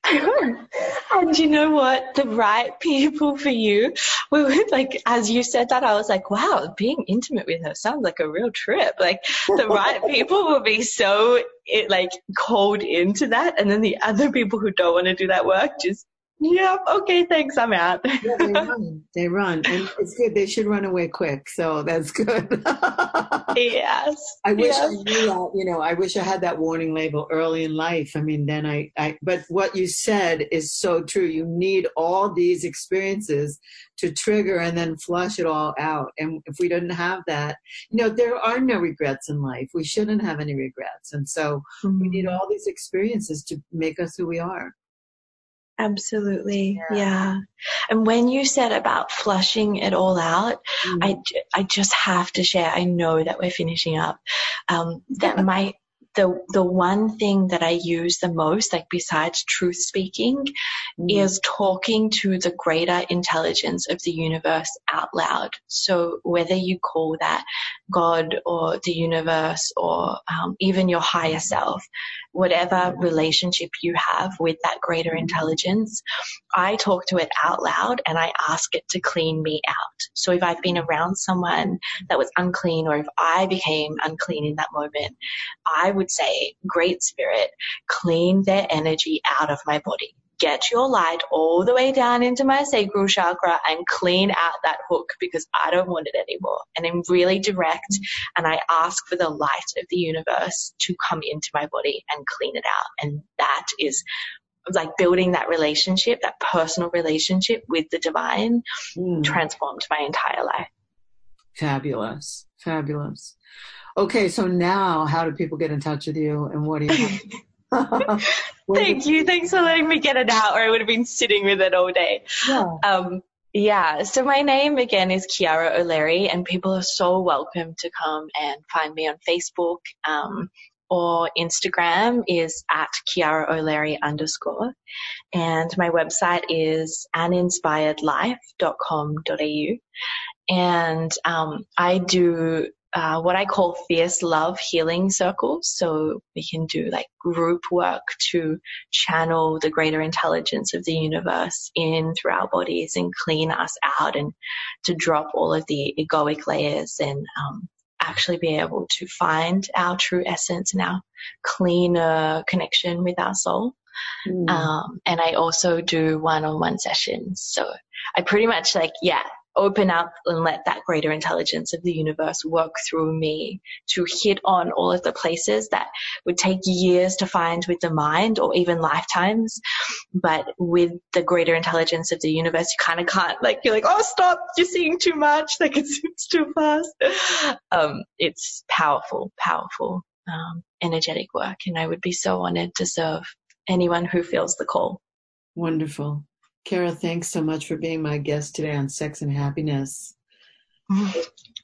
and you know what? The right people for you. We were like, as you said that, I was like, wow, being intimate with her sounds like a real trip. Like the right people will be so it, like called into that. And then the other people who don't want to do that work just Yep. Okay. Thanks. I'm out. yeah, they run. They run, and it's good. They should run away quick. So that's good. yes. I wish yes. I knew that. You know, I wish I had that warning label early in life. I mean, then I, I. But what you said is so true. You need all these experiences to trigger and then flush it all out. And if we didn't have that, you know, there are no regrets in life. We shouldn't have any regrets. And so mm-hmm. we need all these experiences to make us who we are. Absolutely. Yeah. yeah. And when you said about flushing it all out, mm. I, I just have to share, I know that we're finishing up, um, that my, the the one thing that I use the most, like besides truth speaking, mm. is talking to the greater intelligence of the universe out loud. So whether you call that God or the universe or um, even your higher self, whatever relationship you have with that greater intelligence, I talk to it out loud and I ask it to clean me out. So if I've been around someone that was unclean or if I became unclean in that moment, I would say, Great Spirit, clean their energy out of my body. Get your light all the way down into my sacral chakra and clean out that hook because I don't want it anymore. And I'm really direct and I ask for the light of the universe to come into my body and clean it out. And that is like building that relationship, that personal relationship with the divine mm. transformed my entire life. Fabulous. Fabulous. Okay, so now how do people get in touch with you and what do you Thank you. Thanks for letting me get it out or I would have been sitting with it all day. Yeah. Um, yeah, so my name again is Chiara O'Leary, and people are so welcome to come and find me on Facebook um, or Instagram is at Chiara O'Leary underscore. And my website is aninspiredlife.com.au. And um, I do uh, what I call fierce love healing circles. So we can do like group work to channel the greater intelligence of the universe in through our bodies and clean us out and to drop all of the egoic layers and um, actually be able to find our true essence and our cleaner connection with our soul. Mm. Um, and I also do one-on-one sessions. So I pretty much like, yeah, open up and let that greater intelligence of the universe work through me to hit on all of the places that would take years to find with the mind or even lifetimes. But with the greater intelligence of the universe, you kind of can't like, you're like, oh, stop, you're seeing too much. Like it's, it's too fast. Um, it's powerful, powerful, um, energetic work. And I would be so honored to serve anyone who feels the call. Wonderful. Chiara, thanks so much for being my guest today on Sex and Happiness.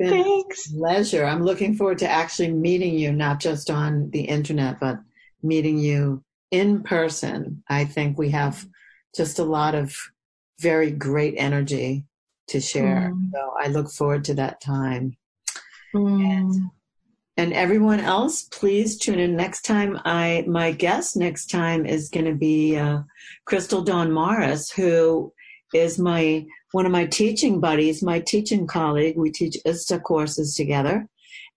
Thanks. pleasure. I'm looking forward to actually meeting you, not just on the internet, but meeting you in person. I think we have just a lot of very great energy to share. Mm. So I look forward to that time. Mm. And and everyone else, please tune in next time. I my guest next time is going to be uh, Crystal Dawn Morris, who is my one of my teaching buddies, my teaching colleague. We teach ISTA courses together,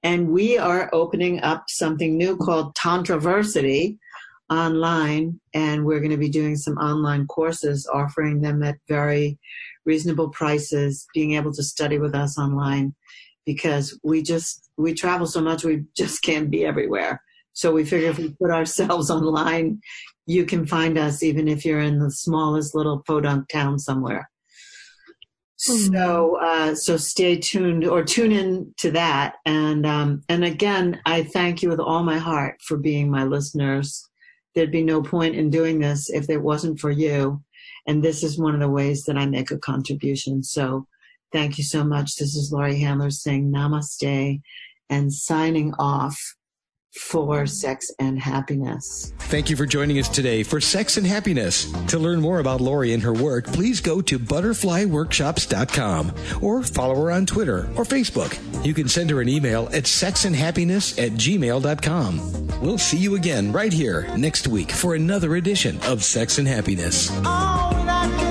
and we are opening up something new called Tantraversity online, and we're going to be doing some online courses, offering them at very reasonable prices, being able to study with us online because we just we travel so much we just can't be everywhere. So we figure if we put ourselves online you can find us even if you're in the smallest little podunk town somewhere. Mm-hmm. so uh, so stay tuned or tune in to that. And um, and again i thank you with all my heart for being my listeners. There'd be no point in doing this if it wasn't for you. And this is one of the ways that i make a contribution. So Thank you so much. This is Laurie Handlers saying namaste and signing off for sex and happiness. Thank you for joining us today for Sex and Happiness. To learn more about Laurie and her work, please go to butterflyworkshops.com or follow her on Twitter or Facebook. You can send her an email at sexandhappiness at gmail.com. We'll see you again right here next week for another edition of Sex and Happiness. Oh.